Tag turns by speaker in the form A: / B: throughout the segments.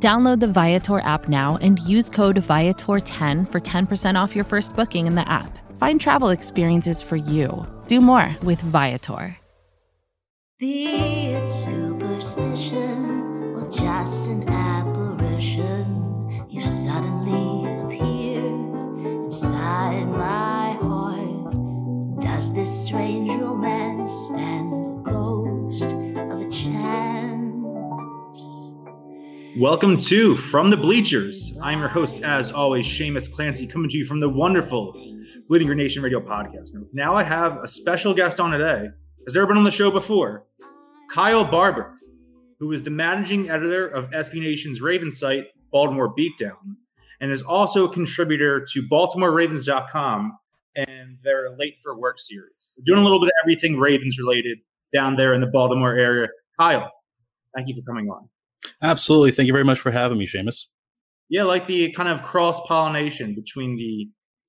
A: Download the Viator app now and use code Viator10 for 10% off your first booking in the app. Find travel experiences for you. Do more with Viator.
B: Be it superstition or just an apparition, you suddenly appear inside my heart. Does this strange romance stand the ghost of a chance?
C: Welcome to From the Bleachers. I'm your host, as always, Shamus Clancy, coming to you from the wonderful Bleeding Your Nation Radio podcast. Now I have a special guest on today. Has never been on the show before. Kyle Barber, who is the managing editor of SB Nation's Raven site, Baltimore Beatdown, and is also a contributor to BaltimoreRavens.com and their Late for Work series. We're doing a little bit of everything Ravens related down there in the Baltimore area. Kyle, thank you for coming on.
D: Absolutely. Thank you very much for having me, Shamus.
C: Yeah, like the kind of cross pollination between the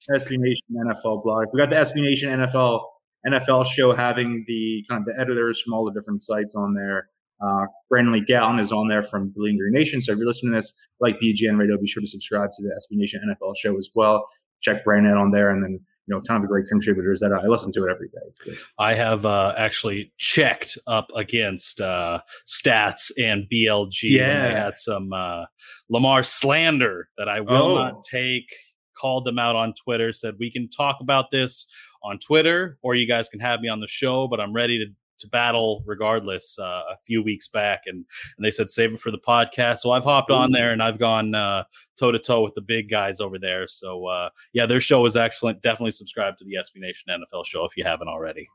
C: SB Nation NFL blog. We got the SB Nation NFL NFL show having the kind of the editors from all the different sites on there. Uh, Brandon Lee Gowton is on there from Bleeding Green Nation. So if you're listening to this, like BGN Radio, be sure to subscribe to the SB Nation NFL show as well. Check Brandon on there, and then you know, a ton of great contributors that I listen to it every day.
D: I have uh, actually checked up against uh, stats and BLG.
C: Yeah,
D: and I had some uh, Lamar slander that I will
C: Oh.
D: not take. Called them out on Twitter. Said we can talk about this on Twitter, or you guys can have me on the show. But I'm ready to to battle regardless. Uh, a few weeks back, and and they said save it for the podcast. So I've hopped on there and I've gone toe to toe with the big guys over there. So uh, yeah, their show is excellent. Definitely subscribe to the SB Nation NFL show if you haven't already.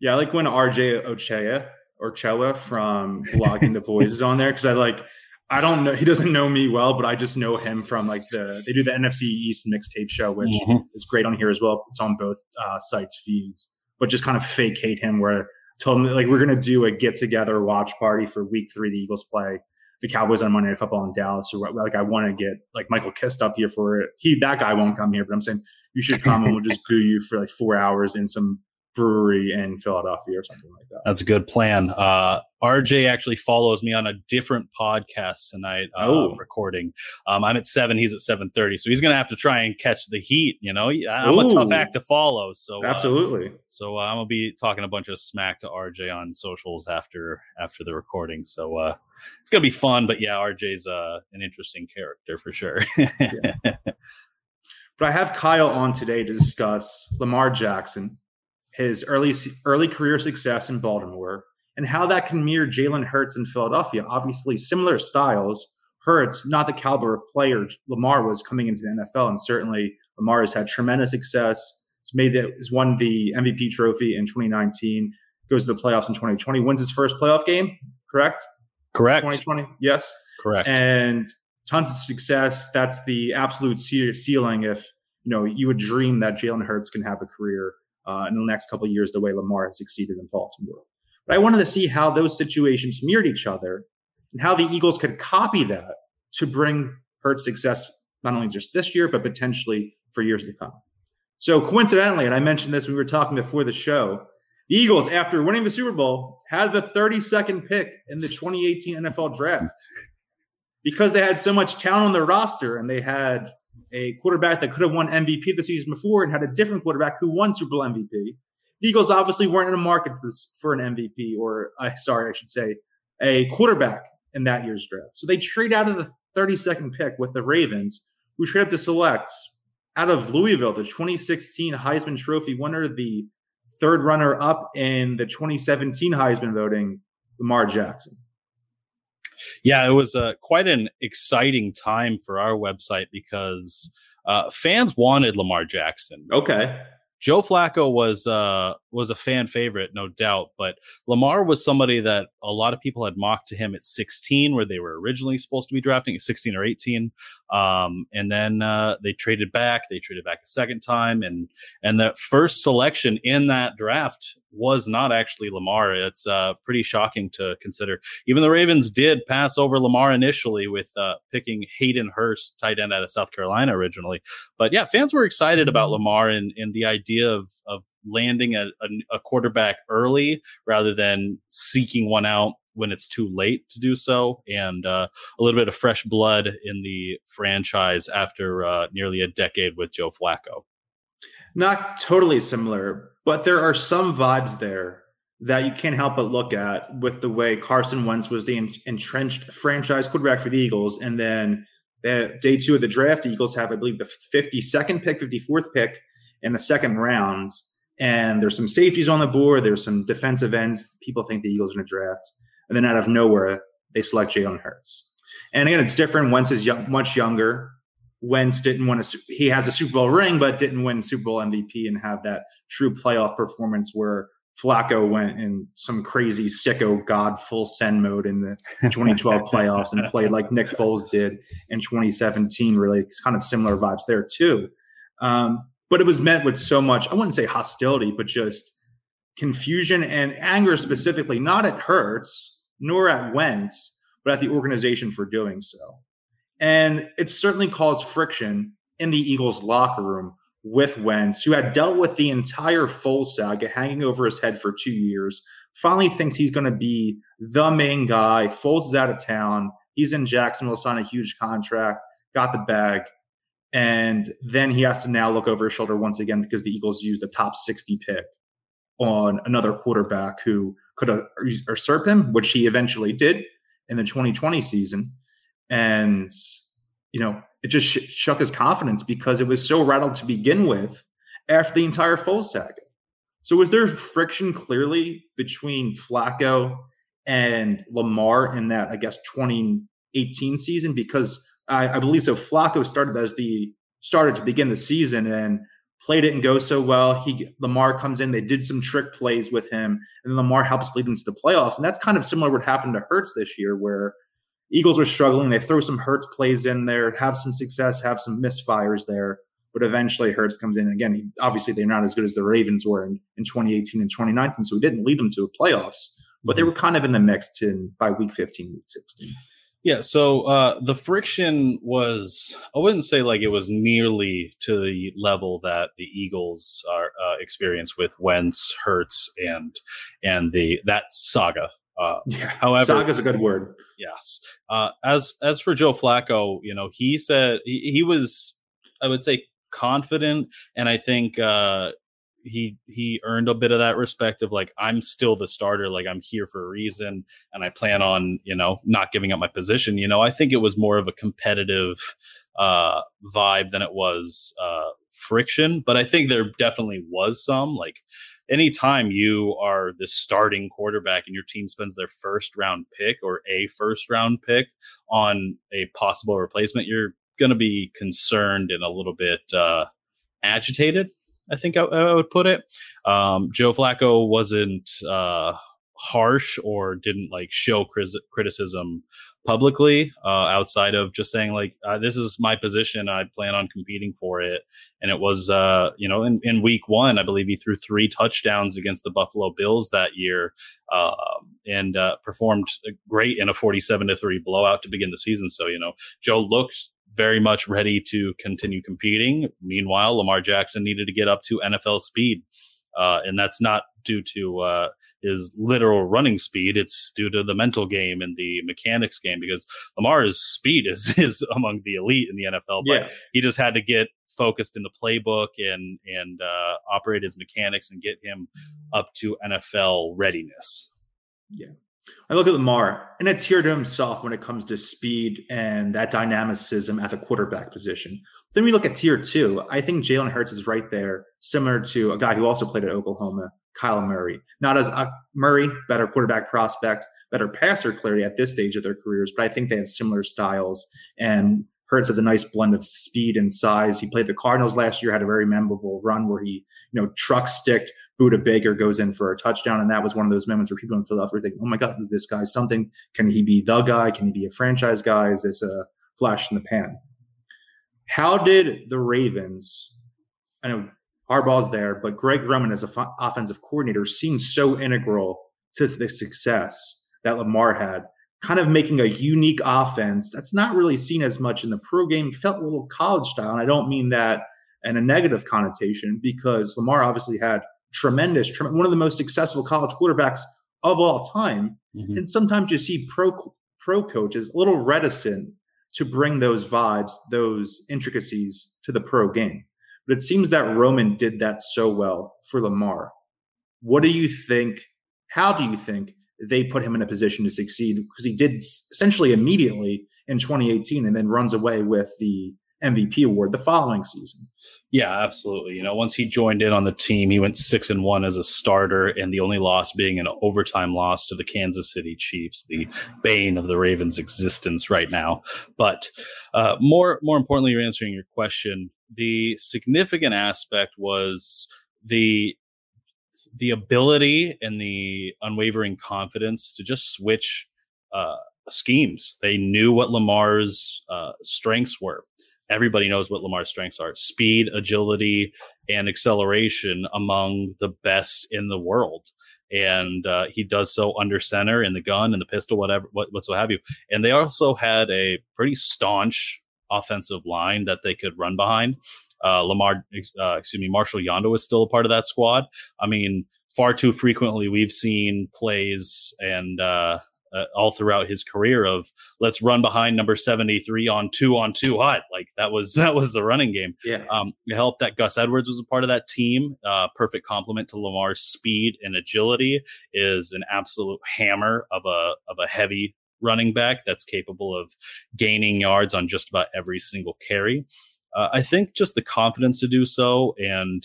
C: Yeah, I like when RJ Ochea or Choa from Blogging the Boys is on there because I like I don't know he doesn't know me well, but I just know him from like the they do the NFC East mixtape show, which
D: Mhm.
C: is great on here as well. It's on both uh, sites feeds, but just kind of fake hate him where told him like we're gonna do a get together watch party for week three. The Eagles play the Cowboys on Monday Night Football in Dallas. So like I want to get like Michael Kist up here for it. He that guy won't come here, but I'm saying you should come and we'll just boo you for like four hours in some brewery in Philadelphia or something like that.
D: That's a good plan. Uh, RJ actually follows me on a different podcast tonight. Uh,
C: Oh.
D: recording. Um, I'm at seven. He's at seven thirty. So he's gonna have to try and catch the heat. You know, I'm a tough act to follow. So uh,
C: Absolutely.
D: so uh, I'm gonna be talking a bunch of smack to RJ on socials after after the recording. So uh, it's gonna be fun. But yeah, RJ's uh, an interesting character for sure.
C: But I have Kyle on today to discuss Lamar Jackson, his early early career success in Baltimore, and how that can mirror Jalen Hurts in Philadelphia. Obviously, similar styles. Hurts, not the caliber of player Lamar was coming into the NFL, and certainly Lamar has had tremendous success. He's made it, he's won the MVP trophy in 2019, goes to the playoffs in 2020, wins his first playoff game. Correct?
D: Correct.
C: 2020. Yes
D: Correct.
C: and tons of success. That's the absolute ceiling. If you know, you would dream that Jalen Hurts can have a career uh, in the next couple years the way Lamar has succeeded in Baltimore. But I wanted to see how those situations mirrored each other and how the Eagles could copy that to bring Hurts success not only just this year but potentially for years to come. So coincidentally, and I mentioned this when we were talking before the show, the Eagles, after winning the Super Bowl, had the 32nd pick in the 2018 NFL draft because they had so much talent on their roster and they had a quarterback that could have won MVP the season before and had a different quarterback who won Super Bowl MVP. The Eagles obviously weren't in a market for this for an MVP or uh, sorry, I should say a quarterback in that year's draft. So they trade out of the 32nd pick with the Ravens, who traded to select out of Louisville, the 2016 Heisman Trophy winner, the third runner up in the 2017 Heisman voting, Lamar Jackson.
D: Yeah, it was uh, quite an exciting time for our website because uh, fans wanted Lamar Jackson.
C: Okay.
D: Joe Flacco was uh, was a fan favorite, no doubt. But Lamar was somebody that a lot of people had mocked to him at 16, where they were originally supposed to be drafting at 16 or 18. Um, and then uh, they traded back. They traded back a second time, and and the first selection in that draft was not actually Lamar. It's uh, pretty shocking to consider. Even the Ravens did pass over Lamar initially with uh, picking Hayden Hurst, tight end out of South Carolina originally. But yeah, fans were excited about mm-hmm. Lamar and, and the idea of of landing a, a, a quarterback early rather than seeking one out when it's too late to do so, and uh, a little bit of fresh blood in the franchise after uh, nearly a decade with Joe Flacco.
C: Not totally similar, but there are some vibes there that you can't help but look at with the way Carson Wentz was the entrenched franchise quarterback for the Eagles. And then the day two of the draft, the Eagles have, I believe, the 52nd pick, 54th pick in the second round. And there's some safeties on the board. There's some defensive ends people think the Eagles are going to draft. And then out of nowhere, they select Jalen Hurts. And again, it's different. Wentz is young, much younger. Wentz didn't win a he has a Super Bowl ring, but didn't win Super Bowl MVP and have that true playoff performance where Flacco went in some crazy sicko god full send mode in the 2012 playoffs and played like Nick Foles did in 2017. Really, it's kind of similar vibes there too. Um, but it was met with so much I wouldn't say hostility, but just confusion and anger specifically, not at Hurts nor at Wentz, but at the organization for doing so. And it certainly caused friction in the Eagles locker room with Wentz, who had dealt with the entire Foles saga hanging over his head for two years, finally thinks he's going to be the main guy. Foles is out of town. He's in Jacksonville, signed a huge contract, got the bag. And then he has to now look over his shoulder once again because the Eagles used the top 60 pick on another quarterback who could usurp him, which he eventually did in the 2020 season. And, you know, it just sh- shook his confidence because it was so rattled to begin with after the entire Foles saga. So was there friction clearly between Flacco and Lamar in that, I guess, 2018 season? Because I, I believe so. Flacco started as the started to begin the season and played it and go so well. He Lamar comes in, they did some trick plays with him, and then Lamar helps lead them to the playoffs. And that's kind of similar what happened to Hurts this year, where Eagles were struggling. They throw some Hurts plays in there, have some success, have some misfires there. But eventually Hurts comes in. Again, he, obviously they're not as good as the Ravens were in, in 2018 and 2019, so he didn't lead them to a playoffs. But they mm-hmm. were kind of in the mix to, by week 15, week 16.
D: Yeah, so uh, the friction was, I wouldn't say like it was nearly to the level that the Eagles are uh, experienced with Wentz, Hurts, and and the that saga.
C: Uh, yeah, however, saga is a good word.
D: Yes. Uh, as as for Joe Flacco, you know, he said he, he was, I would say, confident, and I think uh, he he earned a bit of that respect of like I'm still the starter, like I'm here for a reason, and I plan on you know not giving up my position. You know, I think it was more of a competitive uh, vibe than it was uh, friction, but I think there definitely was some like anytime you are the starting quarterback and your team spends their first round pick or a first round pick on a possible replacement, you're going to be concerned and a little bit uh, agitated I think I, I would put it. Um, Joe Flacco wasn't uh, harsh or didn't like show criticism publicly uh, outside of just saying like uh, this is my position. I plan on competing for it. And it was uh, you know in, in week one i believe he threw three touchdowns against the buffalo bills that year um, and uh, performed great in a 47 to 3 blowout to begin the season. So you know joe looked very much ready to continue competing. Meanwhile, Lamar Jackson needed to get up to NFL speed. Uh, and that's not due to uh, his literal running speed. It's due to the mental game and the mechanics game because Lamar's speed is, is among the elite in the NFL. But yeah. he just had to get focused in the playbook and and uh, operate his mechanics and get him up to NFL readiness.
C: Yeah. I look at Lamar and it's here to himself when it comes to speed and that dynamicism at the quarterback position. Then we look at tier two. I think Jalen Hurts is right there, similar to a guy who also played at Oklahoma, Kyler Murray. Not as a Murray, better quarterback prospect, better passer clearly at this stage of their careers, but I think they have similar styles. And Hurts has a nice blend of speed and size. He played the Cardinals last year, had a very memorable run where he, you know, truck sticked Budda Baker goes in for a touchdown. And that was one of those moments where people in Philadelphia think, oh my God, is this guy something? Can he be the guy? Can he be a franchise guy? Is this a flash in the pan? How did the Ravens, I know Harbaugh's there, but Greg Roman as an offensive coordinator seems so integral to the success that Lamar had kind of making a unique offense that's not really seen as much in the pro game, felt a little college style. And I don't mean that in a negative connotation because Lamar obviously had tremendous, one of the most successful college quarterbacks of all time. Mm-hmm. And sometimes you see pro pro coaches a little reticent to bring those vibes, those intricacies to the pro game. But it seems that Roman did that so well for Lamar. What do you think? How do you think they put him in a position to succeed because he did essentially immediately in 2018 and then runs away with the MVP award the following season.
D: Yeah, absolutely. You know, once he joined in on the team, he went six and one as a starter, and the only loss being an overtime loss to the Kansas City Chiefs, the bane of the Ravens' existence right now. But uh, more, more importantly, you're answering your question. The significant aspect was the the ability and the unwavering confidence to just switch uh, schemes. They knew what Lamar's uh, strengths were. Everybody knows what Lamar's strengths are speed, agility, and acceleration among the best in the world. And uh, he does so under center in the gun and the pistol, whatever, what, what so have you. And they also had a pretty staunch offensive line that they could run behind. Uh, Lamar, uh, excuse me, Marshall Yanda was still a part of that squad. I mean, far too frequently we've seen plays and uh, uh, all throughout his career of let's run behind number 73 on two on two hot. Like that was that was the running game.
C: Yeah.
D: Um it helped that gus edwards was a part of that team. Uh perfect complement to lamar's speed and agility is an absolute hammer of a of a heavy running back that's capable of gaining yards on just about every single carry uh, I think just the confidence to do so and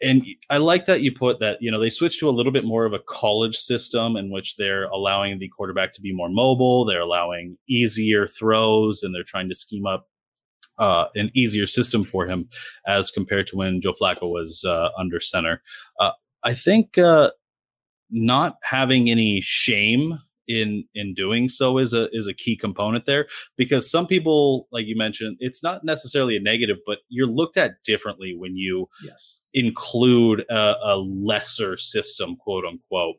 D: and I like that you put that, you know, they switched to a little bit more of a college system in which they're allowing the quarterback to be more mobile. They're allowing easier throws and they're trying to scheme up uh, an easier system for him as compared to when Joe Flacco was uh, under center. Uh, I think uh, not having any shame in in doing so is a is a key component there. Because some people like you mentioned it's not necessarily a negative but you're looked at differently when you
C: yes.
D: include a, a lesser system quote unquote.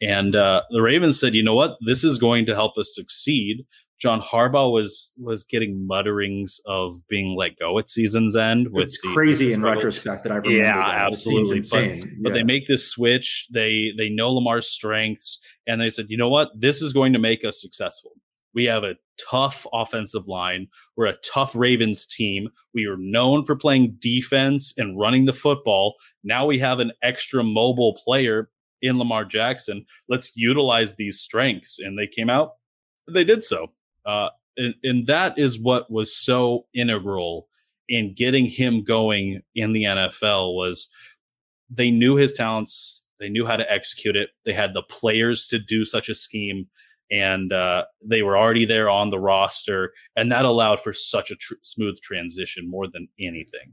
D: And uh, the ravens said you know what? This is going to help us succeed John Harbaugh was was getting mutterings of being let go at season's end.
C: With it's the, crazy in retrospect that I remember.
D: Yeah,
C: that.
D: absolutely. But, yeah. but, they make this switch. They they know Lamar's strengths, and they said, you know what, this is going to make us successful. We have a tough offensive line. We're a tough Ravens team. We are known for playing defense and running the football. Now we have an extra mobile player in Lamar Jackson. Let's utilize these strengths. And they came out, they did so. Uh, and, and that is what was so integral in getting him going in the NFL was they knew his talents, they knew how to execute it, they had the players to do such a scheme, and uh, they were already there on the roster, and that allowed for such a tr- smooth transition more than anything.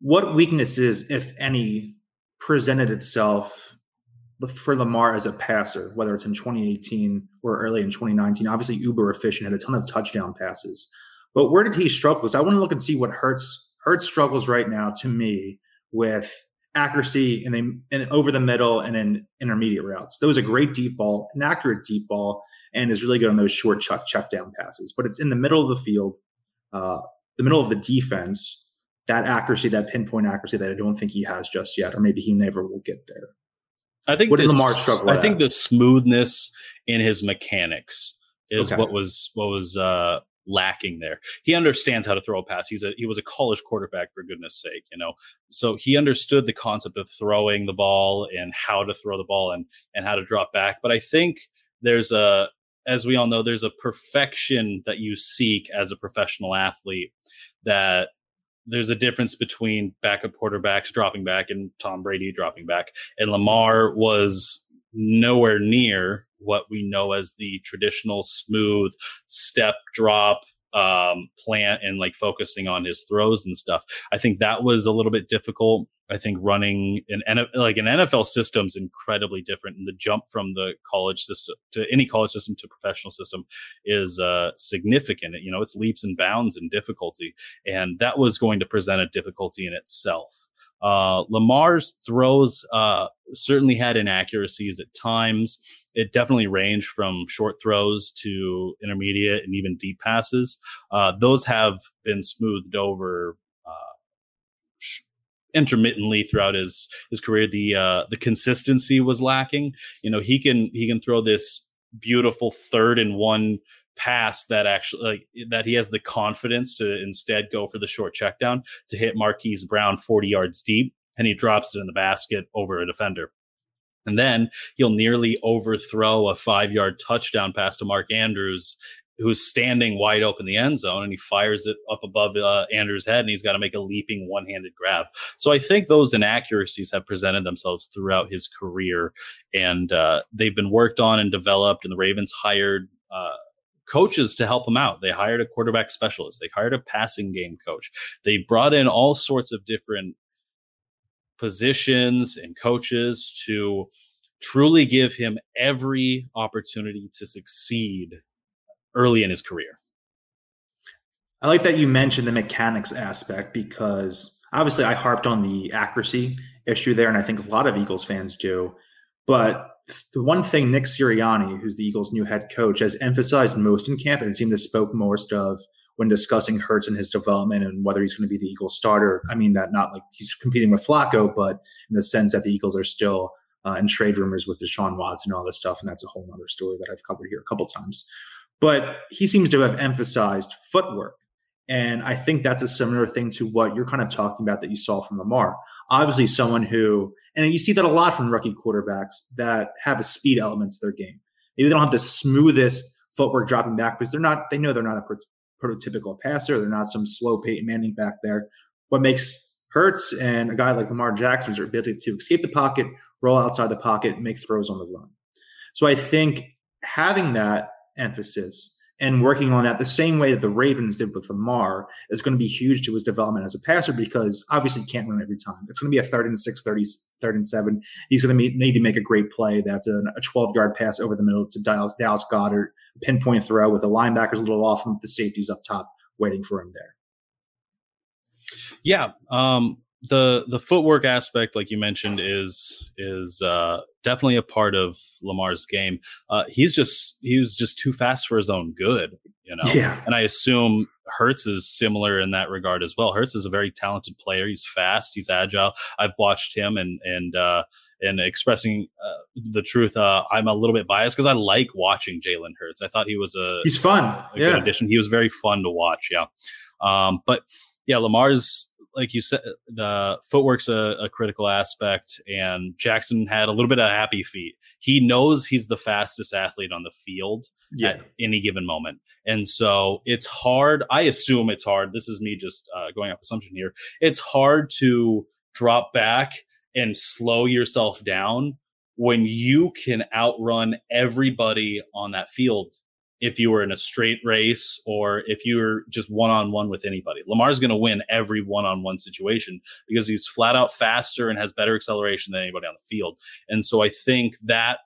C: What weaknesses, if any, presented itself for Lamar as a passer, whether it's in 2018 or early in 2019? Obviously, uber efficient, had a ton of touchdown passes. But where did he struggle? So I want to look and see what Hurts Hurts struggles right now to me with accuracy and then and over the middle and then intermediate routes. That was a great deep ball, an accurate deep ball, and is really good on those short chuck check down passes. But it's in the middle of the field, uh, the middle of the defense. That accuracy, that pinpoint accuracy, that I don't think he has just yet, or maybe he never will get there.
D: I think what did Lamar struggle? I think the smoothness in his mechanics is okay. what was what was uh, lacking there. He understands how to throw a pass. He's a he was a college quarterback for goodness sake, you know. So he understood the concept of throwing the ball and how to throw the ball and and how to drop back. But I think there's a as we all know there's a perfection that you seek as a professional athlete that there's a difference between backup quarterbacks dropping back and Tom Brady dropping back. And Lamar was nowhere near what we know as the traditional smooth step drop um, plant and like focusing on his throws and stuff. I think that was a little bit difficult. I think running an like an NFL system is incredibly different, and the jump from the college system to any college system to professional system is uh, significant. You know, it's leaps and bounds in difficulty, and that was going to present a difficulty in itself. Uh, Lamar's throws uh, certainly had inaccuracies at times. It definitely ranged from short throws to intermediate and even deep passes. Uh, those have been smoothed over uh, intermittently throughout his his career. The uh, the consistency was lacking. You know, he can he can throw this beautiful third and one pass that actually like that he has the confidence to instead go for the short check down to hit Marquise Brown 40 yards deep and he drops it in the basket over a defender. And then he'll nearly overthrow a five yard touchdown pass to Mark Andrews, who's standing wide open in the end zone, and he fires it up above uh, Andrews' head, and he's got to make a leaping one handed grab. So I think those inaccuracies have presented themselves throughout his career, and uh, they've been worked on and developed, and the Ravens hired. Uh, coaches to help them out. They hired a quarterback specialist. They hired a passing game coach. They brought in all sorts of different positions and coaches to truly give him every opportunity to succeed early in his career.
C: I like that you mentioned the mechanics aspect because obviously I harped on the accuracy issue there, and I think a lot of Eagles fans do. But the one thing Nick Sirianni, who's the Eagles' new head coach, has emphasized most in camp, and it seemed to spoke most of when discussing Hurts and his development and whether he's going to be the Eagles starter. I mean that not like he's competing with Flacco, but in the sense that the Eagles are still uh, in trade rumors with Deshaun Watson and all this stuff, and that's a whole other story that I've covered here a couple times. But he seems to have emphasized footwork. And I think that's a similar thing to what you're kind of talking about that you saw from Lamar. Obviously, someone who, and you see that a lot from rookie quarterbacks that have a speed element to their game. Maybe they don't have the smoothest footwork dropping back because they're not, they know they're not a prototypical passer. They're not some slow Peyton Manning back there. What makes Hurts and a guy like Lamar Jackson is their ability to escape the pocket, roll outside the pocket, make throws on the run. So I think having that emphasis and working on that the same way that the Ravens did with Lamar is going to be huge to his development as a passer because obviously he can't run every time. It's going to be a third and six, 30, third and seven. He's going to need to make a great play. That's a, 12 yard pass over the middle to Dallas, Dallas Goedert, pinpoint throw with the linebackers a little off and the safeties up top waiting for him there.
D: Yeah. Um, the the footwork aspect, like you mentioned, is is uh, definitely a part of Lamar's game. Uh, he's just he was just too fast for his own good, you know.
C: Yeah.
D: And I assume Hurts is similar in that regard as well. Hurts is a very talented player. He's fast. He's agile. I've watched him and and uh, and expressing uh, the truth. Uh, I'm a little bit biased because I like watching Jalen Hurts. I thought he was a
C: he's fun.
D: A
C: yeah.
D: good addition. He was very fun to watch. Yeah. Um, but yeah, Lamar's like you said, the footwork's a, a, critical aspect, and Jackson had a little bit of happy feet. He knows he's the fastest athlete on the field yeah. at any given moment, and so it's hard. I assume it's hard. This is me just uh, going off assumption here. It's hard to drop back and slow yourself down when you can outrun everybody on that field if you were in a straight race or if you were just one on one with anybody. Lamar's going to win every one on one situation because he's flat out faster and has better acceleration than anybody on the field. And so I think that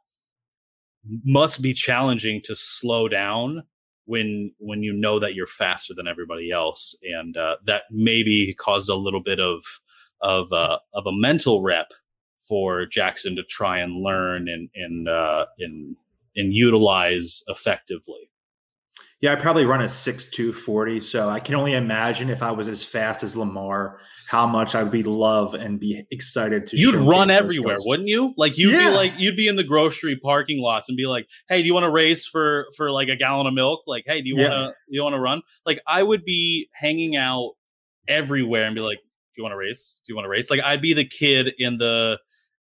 D: must be challenging to slow down when when you know that you're faster than everybody else and uh, that maybe caused a little bit of of uh, of a mental rep for Jackson to try and learn and and uh, and and utilize effectively.
C: Yeah, I probably run a six two forty, so I can only imagine if I was as fast as Lamar, how much I would be love and be excited to.
D: You'd run everywhere, skills. wouldn't you? Like you'd yeah. be like you'd be in the grocery parking lots and be like, "Hey, do you want to race for for like a gallon of milk? Like, hey, do you want to you want to run?" Like I would be hanging out everywhere and be like, "Do you want to race? Do you want to race?" Like I'd be the kid in the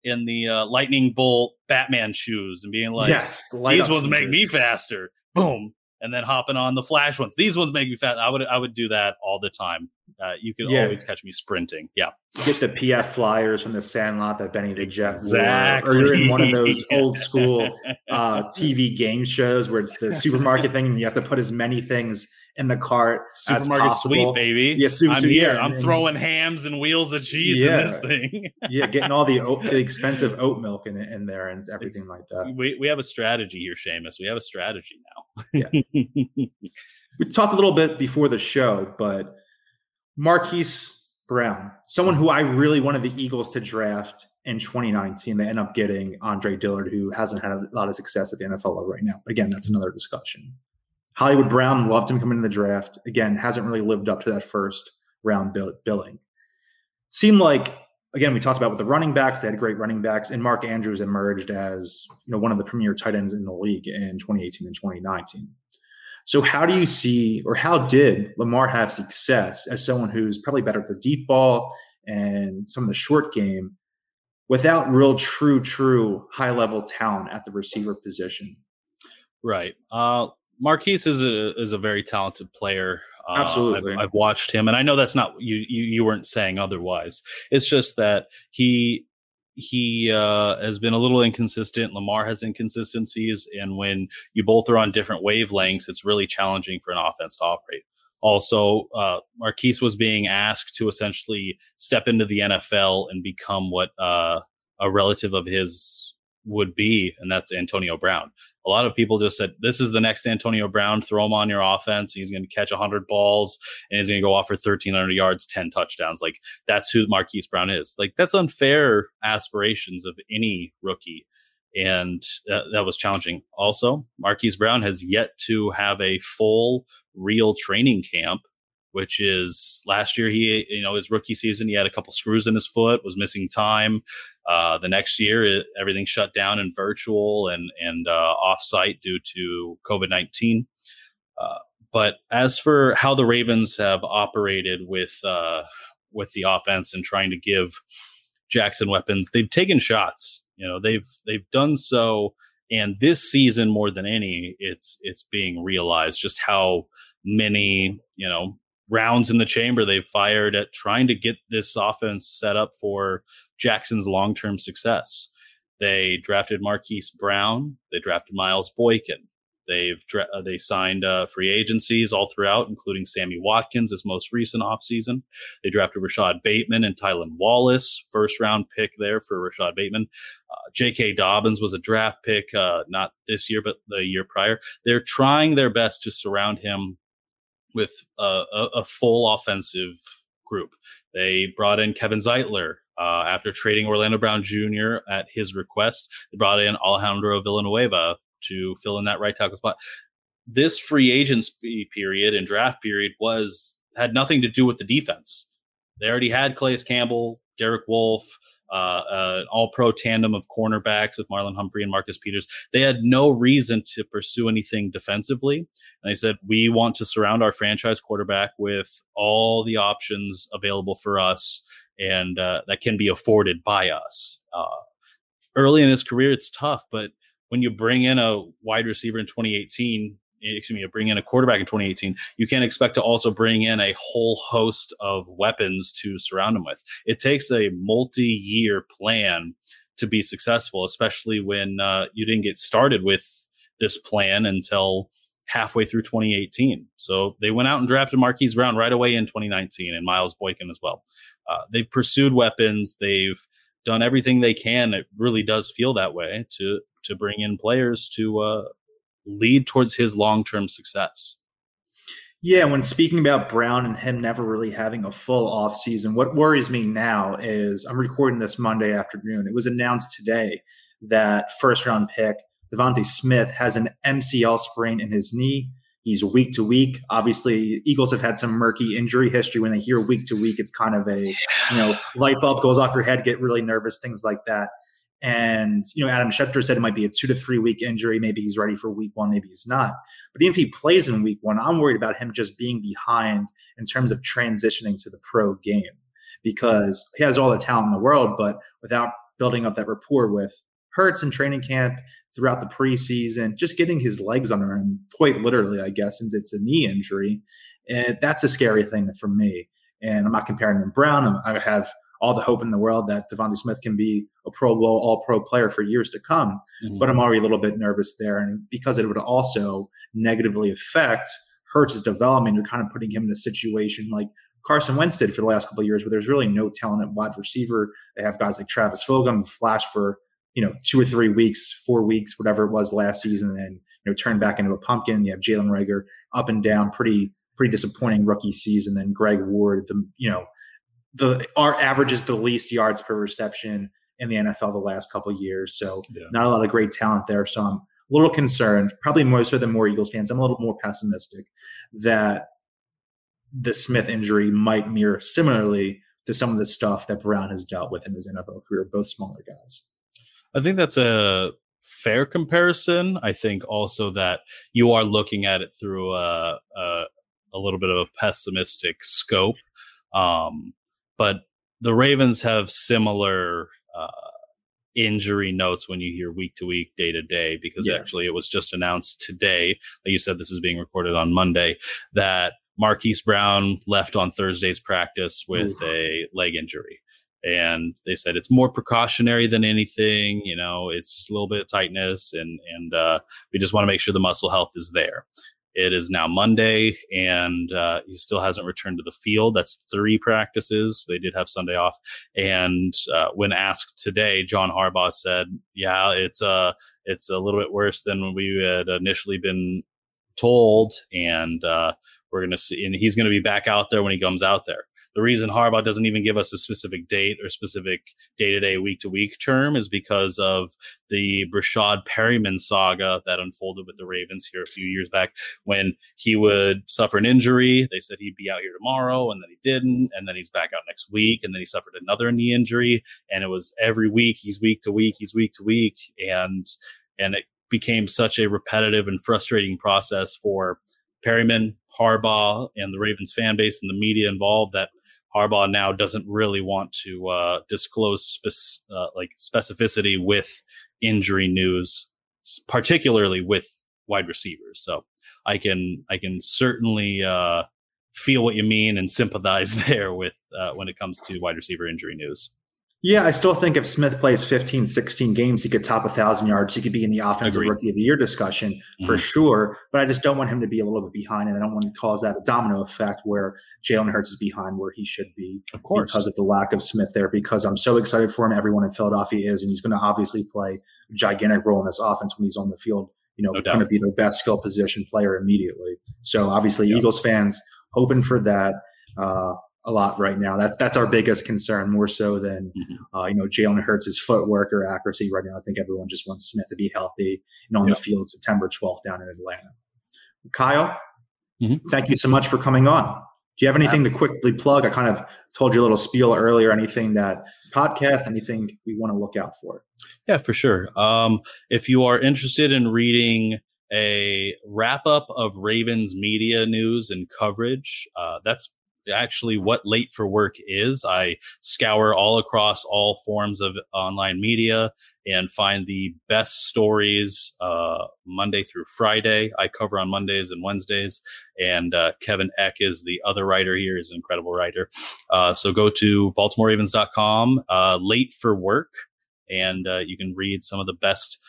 D: in the uh, lightning bolt Batman shoes and being like,
C: "Yes,
D: these ones make me faster." Boom, and then hopping on the flash ones. These ones make me fast. I would I would do that all the time. Uh, you could yeah. always catch me sprinting. Yeah,
C: get the PF flyers from the Sandlot that Benny the Jet exactly. wore, or you're in one of those old school uh, TV game shows where it's the supermarket thing, and you have to put as many things in the cart. Supermarket
D: Sweep, baby.
C: Yeah,
D: super, I'm here. Yeah, I'm and, throwing hams and wheels of cheese yeah, in this thing.
C: yeah, getting all the, oat, the expensive oat milk in, in there and everything it's, like that.
D: We, we have a strategy here, Shamus. We have a strategy now.
C: yeah. We talked a little bit before the show, but Marquise Brown, someone who I really wanted the Eagles to draft in 2019. They end up getting Andre Dillard, who hasn't had a lot of success at the NFL level right now. But again, that's another discussion. Hollywood Brown loved him coming in the draft. Again, hasn't really lived up to that first round bill- billing. Seemed like again we talked about with the running backs, they had great running backs, and Mark Andrews emerged as you know one of the premier tight ends in the league in 2018 and 2019. So how do you see, or how did Lamar have success as someone who's probably better at the deep ball and some of the short game without real, true, true high level talent at the receiver position?
D: Right. Uh, Marquise is a is a very talented player.
C: Uh, Absolutely,
D: I've, I've, watched him, and I know that's not you, you. You weren't saying otherwise. It's just that he he uh, has been a little inconsistent. Lamar has inconsistencies, and when you both are on different wavelengths, it's really challenging for an offense to operate. Also, uh, Marquise was being asked to essentially step into the NFL and become what uh, a relative of his would be, and that's Antonio Brown a lot of people just said this is the next Antonio Brown. Throw him on your offense. He's going to catch 100 balls and he's going to go off for 1,300 yards, 10 touchdowns. Like that's who Marquise Brown is. Like that's unfair aspirations of any rookie. And uh, that was challenging. Also, Marquise Brown has yet to have a full, real training camp which is last year he you know his rookie season he had a couple screws in his foot was missing time. Uh, the next year it, everything shut down in virtual and and uh, offsite due to covid-19 uh, but as for how the ravens have operated with uh, with the offense and trying to give jackson weapons they've taken shots. You know they've they've done so. And this season more than any it's it's being realized just how many you know rounds in the chamber they've fired at trying to get this offense set up for Jackson's long term success. They drafted Marquise Brown. They drafted Miles Boykin. They've uh, they signed uh, free agencies all throughout, including Sammy Watkins, this most recent offseason. They drafted Rashod Bateman and Tylan Wallace, first round pick there for Rashod Bateman. Uh, J.K. Dobbins was a draft pick, uh, not this year, but the year prior. They're trying their best to surround him with a, a, full offensive group. They brought in Kevin Zeitler uh, after trading Orlando Brown Jr. at his request. They brought in Alejandro Villanueva to fill in that right tackle spot. This free agency period and draft period was had nothing to do with the defense. They already had Calais Campbell, Derek Wolfe, uh, uh, all pro tandem of cornerbacks with Marlon Humphrey and Marcus Peters. They had no reason to pursue anything defensively. And they said, we want to surround our franchise quarterback with all the options available for us and uh, that can be afforded by us. Uh, early in his career, it's tough, but when you bring in a wide receiver in 2018, excuse me, bring in a quarterback in 2018, you can't expect to also bring in a whole host of weapons to surround him with. It takes a multi-year plan to be successful, especially when uh, you didn't get started with this plan until halfway through 2018. So they went out and drafted Marquise Brown right away in 2019 and Miles Boykin as well. Uh, they've pursued weapons. They've done everything they can. It really does feel that way to to bring in players to uh, lead towards his long term success.
C: Yeah, when speaking about Brown and him never really having a full off season, what worries me now is I'm recording this Monday afternoon. It was announced today that first round pick DeVonta Smith has an MCL sprain in his knee. He's week to week. Obviously, Eagles have had some murky injury history. When they hear week to week, it's kind of a you know light bulb goes off your head, get really nervous, things like that. And you know, Adam Schefter said it might be a two to three week injury. Maybe he's ready for week one, maybe he's not. But even if he plays in week one, I'm worried about him just being behind in terms of transitioning to the pro game because he has all the talent in the world, but without building up that rapport with Hurts in training camp throughout the preseason, just getting his legs under him, quite literally, I guess, since it's a knee injury. And that's a scary thing for me. And I'm not comparing him Brown. I have all the hope in the world that DeVonta Smith can be a Pro Bowl, all pro player for years to come. Mm-hmm. But I'm already a little bit nervous there. And because it would also negatively affect Hurts' development, you're kind of putting him in a situation like Carson Wentz did for the last couple of years, where there's really no talent at wide receiver. They have guys like Travis Fulgham flash for you know two or three weeks, four weeks, whatever it was last season, and you know turn back into a pumpkin. You have Jalen Reagor up and down, pretty pretty disappointing rookie season. Then Greg Ward, the you know the our average is the least yards per reception in the NFL the last couple years. So yeah. not a lot of great talent there. So I'm a little concerned, probably more so than more Eagles fans. I'm a little more pessimistic that the Smith injury might mirror similarly to some of the stuff that Brown has dealt with in his NFL career, both smaller guys.
D: I think that's a fair comparison. I think also that you are looking at it through a, a, a little bit of a pessimistic scope. Um, but the Ravens have similar uh, injury notes when you hear week to week, day to day, because yeah. actually it was just announced today. Like you said, this is being recorded on Monday that Marquise Brown left on Thursday's practice with Ooh. a leg injury and they said it's more precautionary than anything. You know, it's just a little bit of tightness, and and uh, we just want to make sure the muscle health is there. It is now Monday, and uh, he still hasn't returned to the field. That's three practices. They did have Sunday off, and uh, when asked today, John Harbaugh said, "Yeah, it's uh it's a little bit worse than we had initially been told, and uh, we're gonna see, and he's gonna be back out there when he comes out there." The reason Harbaugh doesn't even give us a specific date or specific day to day, week to week term is because of the Breshad Perriman saga that unfolded with the Ravens here a few years back when he would suffer an injury. They said he'd be out here tomorrow, and then he didn't. And then he's back out next week. And then he suffered another knee injury. And it was every week, he's week to week, he's week to week. And, and it became such a repetitive and frustrating process for Perryman, Harbaugh, and the Ravens fan base and the media involved that Harbaugh now doesn't really want to uh, disclose uh, like specificity with injury news, particularly with wide receivers. So I can I can certainly uh, feel what you mean and sympathize there with uh, when it comes to wide receiver injury news.
C: Yeah, I still think if Smith plays 15, 16 games, he could top a thousand yards. He could be in the offensive Agreed. rookie of the year discussion mm-hmm. for sure. But I just don't want him to be a little bit behind, and I don't want to cause that domino effect where Jalen Hurts is behind where he should be,
D: of course,
C: because of the lack of Smith there. Because I'm so excited for him. Everyone in Philadelphia is, and he's going to obviously play a gigantic role in this offense when he's on the field. You know, no going to be their best skill position player immediately. So obviously, yep. Eagles fans hoping for that. Uh, a lot right now. That's that's our biggest concern, more so than mm-hmm. uh, you know Jalen Hurts' footwork or accuracy right now. I think everyone just wants Smith to be healthy and on yep. the field September 12th down in Atlanta. Kyle, mm-hmm. thank you so much for coming on. Do you have anything Absolutely. to quickly plug? I kind of told you a little spiel earlier. Anything that podcast, anything we want to look out for?
D: Yeah, for sure. Um, if you are interested in reading a wrap up of Ravens media news and coverage, uh, that's actually what late for work is. I scour all across all forms of online media and find the best stories uh, Monday through Friday. I cover on Mondays and Wednesdays, and uh, Kevin Eck is the other writer here. He's an incredible writer. Uh, so go to BaltimoreRavens.com, uh, late for work, and uh, you can read some of the best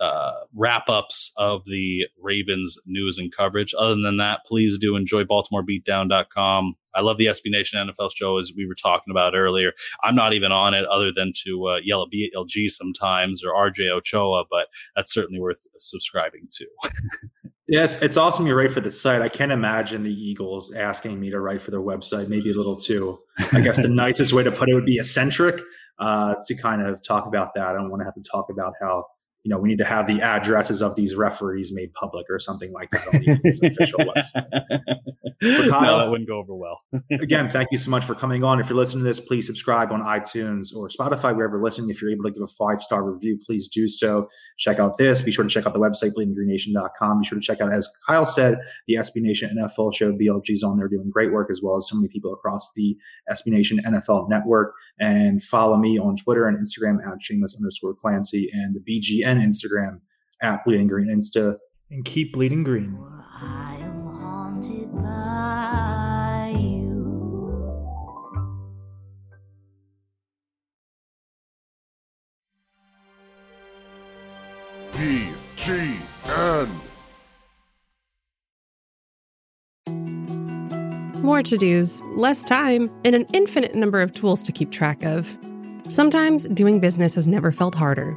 D: uh, wrap ups of the Ravens news and coverage. Other than that, please do enjoy BaltimoreBeatdown.com. I love the SB Nation NFL show, as we were talking about earlier. I'm not even on it other than to uh, yell at BLG sometimes or RJ Ochoa, but that's certainly worth subscribing to.
C: yeah, it's, it's awesome you write for the site. I can't imagine the Eagles asking me to write for their website, maybe a little too. I guess the nicest way to put it would be eccentric uh, to kind of talk about that. I don't want to have to talk about how you know, we need to have the addresses of these referees made public or something like that on the official website.
D: Kyle, no, that wouldn't go over well.
C: again, thank you so much for coming on. If you're listening to this, please subscribe on iTunes or Spotify, wherever you're listening. If you're able to give a five star review, please do so. Check out this. Be sure to check out the website, bleedinggreennation.com. Be sure to check out, as Kyle said, the SB Nation NFL show. BLG's on there doing great work, as well as so many people across the SB Nation NFL network. And follow me on Twitter and Instagram at Shamus underscore Clancy and the BGN Instagram at bleeding green Insta.
E: And keep bleeding green.
F: BGN.
G: More to dos, less time, and an infinite number of tools to keep track of. Sometimes doing business has never felt harder,